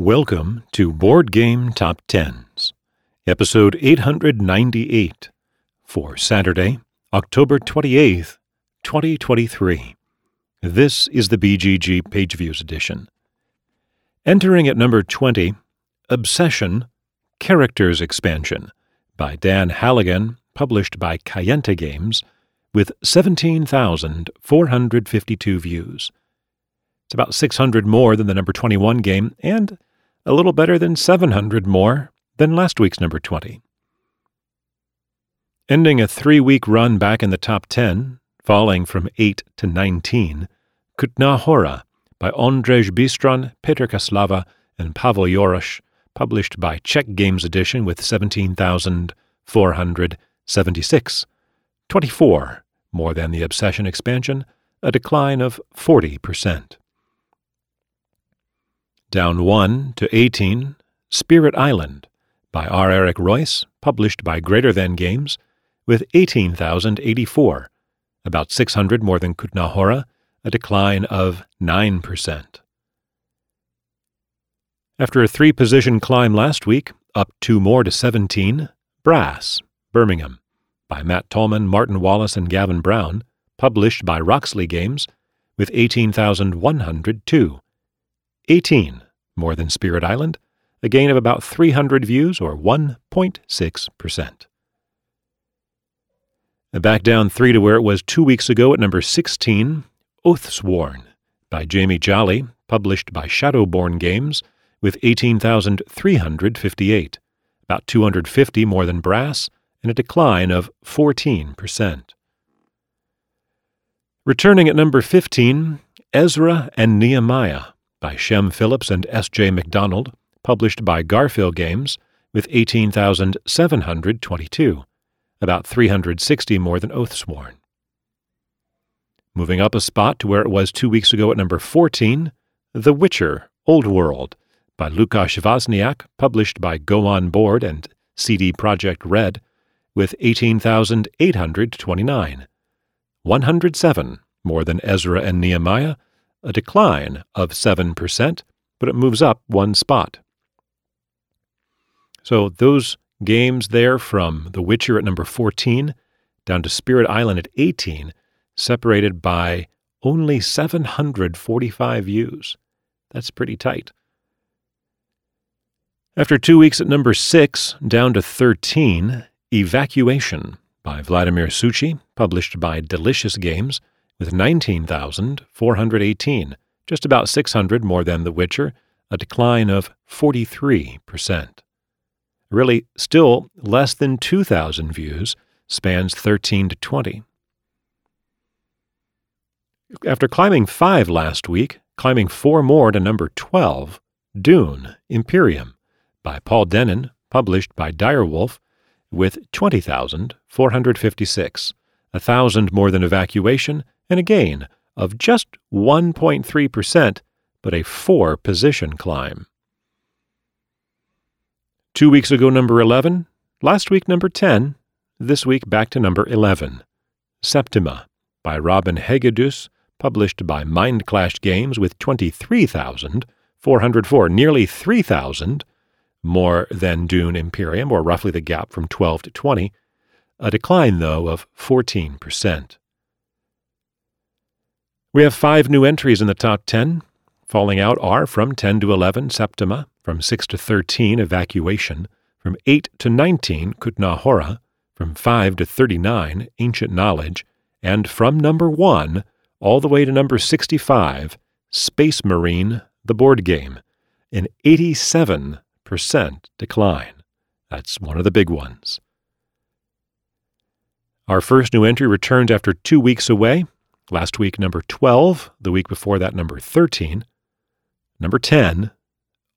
Welcome to Board Game Top Tens, episode 898 for Saturday, October 28th, 2023. This is the BGG Page Views edition. Entering at number 20, Obsession Characters Expansion by Dan Hallagan, published by Kayenta Games, with 17,452 views. It's about 600 more than the number 21 game and a little better than 700 more than last week's number 20. Ending a three week run back in the top 10, falling from 8 to 19, Kutná Hora by Ondřej Bystron, Petr Čáslava, and Pavel Jarosch, published by Czech Games Edition with 17,476. 24 more than the Obsession expansion, a decline of 40%. Down 1 to 18, Spirit Island by R. Eric Reuss, published by Greater Than Games, with 18,084, about 600 more than Kutná Hora, a decline of 9%. After a three position climb last week, up two more to 17, Brass, Birmingham, by Matt Tolman, Martin Wallace, and Gavin Brown, published by Roxley Games, with 18,102. 18 more than Spirit Island, a gain of about 300 views or 1.6%. Back down three to where it was two weeks ago at number 16, Oathsworn by Jamie Jolly, published by Shadowborn Games, with 18,358, about 250 more than Brass, and a decline of 14%. Returning at number 15, Ezra and Nehemiah by Shem Phillips and S.J. McDonald, published by Garphill Games, with 18,722, about 360 more than Oathsworn. Moving up a spot to where it was two weeks ago at number 14, The Witcher Old World by Lukasz Wozniak, published by Go On Board and CD Projekt Red, with 18,829, 107 more than Ezra and Nehemiah, a decline of 7%, but it moves up one spot. So those games there from The Witcher at number 14 down to Spirit Island at 18, separated by only 745 views. That's pretty tight. After two weeks at number 6, down to 13, Evacuation by Vladimir Suchý, published by Delicious Games, with 19,418, just about 600 more than The Witcher, a decline of 43%. Really, still less than 2,000 views, spans 13 to 20. After climbing five last week, climbing four more to number 12, Dune Imperium by Paul Dennen, published by Direwolf, with 20,456, a thousand more than evacuation, and a gain of just 1.3%, but a four position climb. Two weeks ago, number 11, last week, number 10, this week, back to number 11. Septima by Robin Hegedus, published by Mindclash Games with 23,404, nearly 3,000 more than Dune Imperium, or roughly the gap from 12 to 20, a decline, though, of 14%. We have five new entries in the top 10. Falling out are from 10 to 11, Septima, from 6 to 13, Evacuation, from 8 to 19, Kutná Hora, from 5 to 39, Ancient Knowledge, and from number 1 all the way to number 65, Space Marine, the board game, an 87 percent decline. That's one of the big ones. Our first new entry returned after two weeks away. Last week, number 12. The week before that, number 13. Number 10,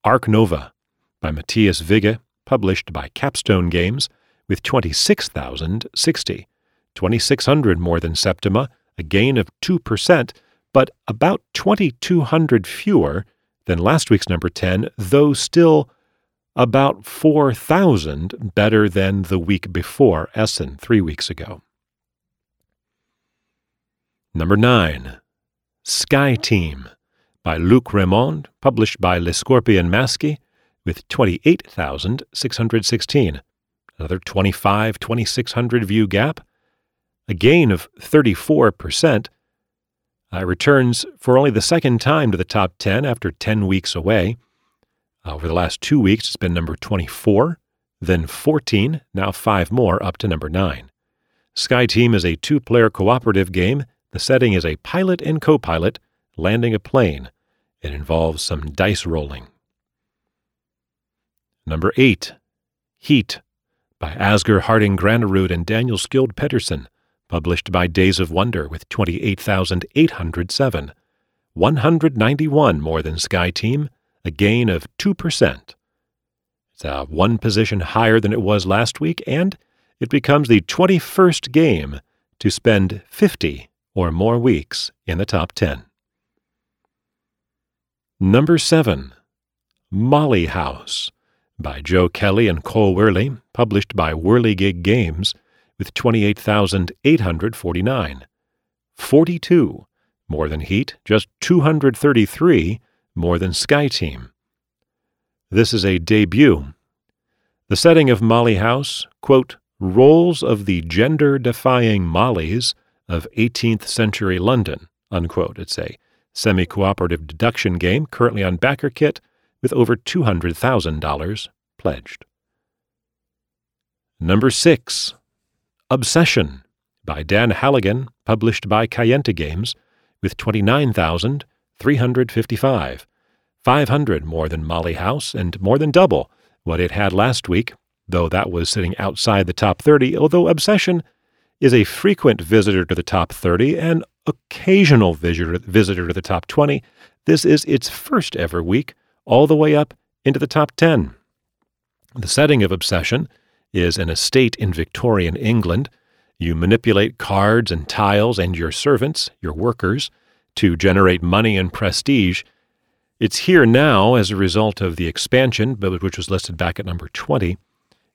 Ark Nova by Matthias Wigge, published by Capstone Games, with 26,060. 2,600 more than Septima, a gain of 2%, but about 2,200 fewer than last week's number 10, though still about 4,000 better than the week before Essen three weeks ago. Number 9. Sky Team by Luc Rémond, published by Le Scorpion Masqué, with 28,616. Another 25, 2600 view gap. A gain of 34%. Uh, returns for only the second time to the top 10 after 10 weeks away. Uh, over the last two weeks, it's been number 24, then 14, now five more up to number 9. Sky Team is a two player cooperative game. The setting is a pilot and co pilot landing a plane. It involves some dice rolling. Number 8. Heat by Asger Harding Granerud and Daniel Skjold Pedersen, published by Days of Wonder with 28,807. 191 more than Sky Team, a gain of 2%. It's a one position higher than it was last week, and it becomes the 21st game to spend 50 or more weeks in the top 10. Number 7. Molly House by Jo Kelly and Cole Wehrle, published by Wehrlegig Games, with 28,849. 42 more than Heat, just 233 more than Sky Team. This is a debut. The setting of Molly House, quote, roles of the gender defying Mollies of 18th century London, unquote. It's a semi cooperative deduction game currently on BackerKit with over $200,000 pledged. Number 6. Obsession by Dan Hallagan, published by Kayenta Games, with 29,355. 500 more than Molly House and more than double what it had last week, though that was sitting outside the top 30, although Obsession is a frequent visitor to the top 30 and occasional visitor, visitor to the top 20. This is its first ever week all the way up into the top 10. The setting of Obsession is an estate in Victorian England. You manipulate cards and tiles and your servants, your workers, to generate money and prestige. It's here now as a result of the expansion, which was listed back at number 20,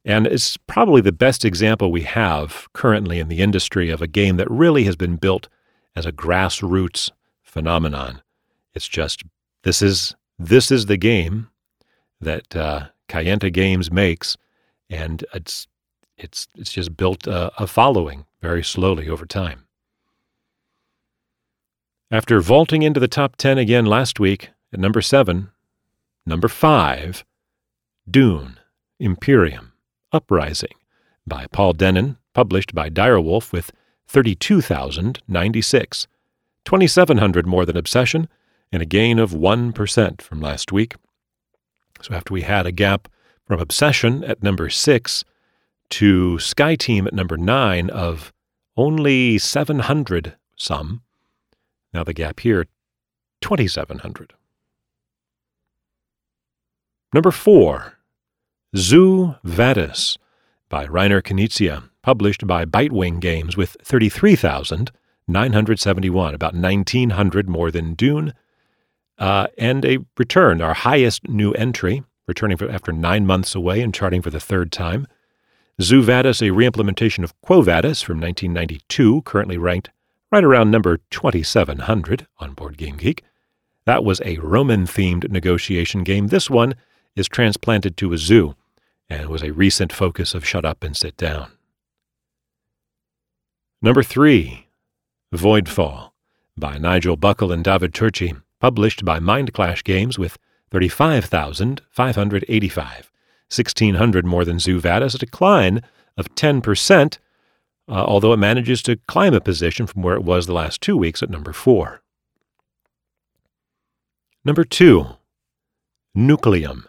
and it's probably the best example we have currently in the industry of a game that really has been built as a grassroots phenomenon. It's just this is this is the game that uh, Kayenta Games makes, and it's it's it's just built a, a following very slowly over time. After vaulting into the top ten again last week at number seven, number five, Dune Imperium Uprising by Paul Dennen, published by Direwolf with 32,096, 2,700 more than Obsession, and a gain of 1% from last week. So after we had a gap from Obsession at number 6 to Sky Team at number 9 of only 700 some, now the gap here 2,700. Number 4. Zoo Vadis by Reiner Knizia, published by Bitewing Games with 33,971, about 1,900 more than Dune uh, and a return, our highest new entry, returning for, after nine months away and charting for the third time. Zoo Vadis, a reimplementation of Quo Vadis from 1992, currently ranked right around number 2700 on Board Game Geek. That was a Roman themed negotiation game. This one is transplanted to a zoo and was a recent focus of Shut Up and Sit Down. Number three, Voidfall by Nigel Buckle and David Turczi published by Mind Clash Games with 35,585, 1,600 more than Vadis, a decline of 10%, uh, although it manages to climb a position from where it was the last two weeks at number 4. Number 2. Nucleum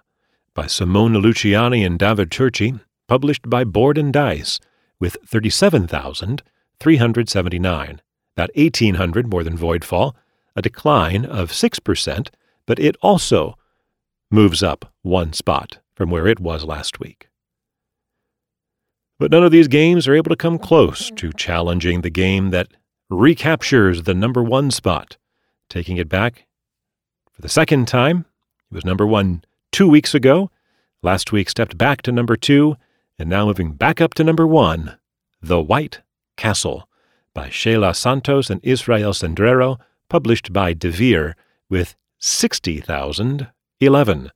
by Simone Luciani and David Turczi, published by Board and Dice, with 37,379, That 1,800 more than Voidfall, a decline of 6%, but it also moves up one spot from where it was last week. But none of these games are able to come close to challenging the game that recaptures the number one spot, taking it back for the second time. It was number one two weeks ago. Last week stepped back to number two, and now moving back up to number one The White Castle by Sheila Santos and Israel Cendrero published by Devir with 60,011.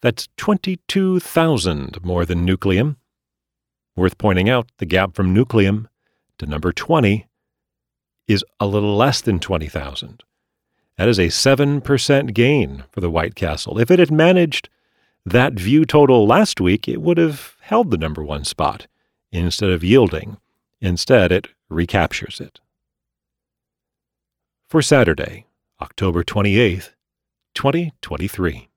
That's 22,000 more than Nucleum. Worth pointing out, the gap from Nucleum to number 20 is a little less than 20,000. That is a 7% gain for the White Castle. If it had managed that view total last week, it would have held the number one spot instead of yielding. Instead, it recaptures it. For Saturday, October 28th, 2023.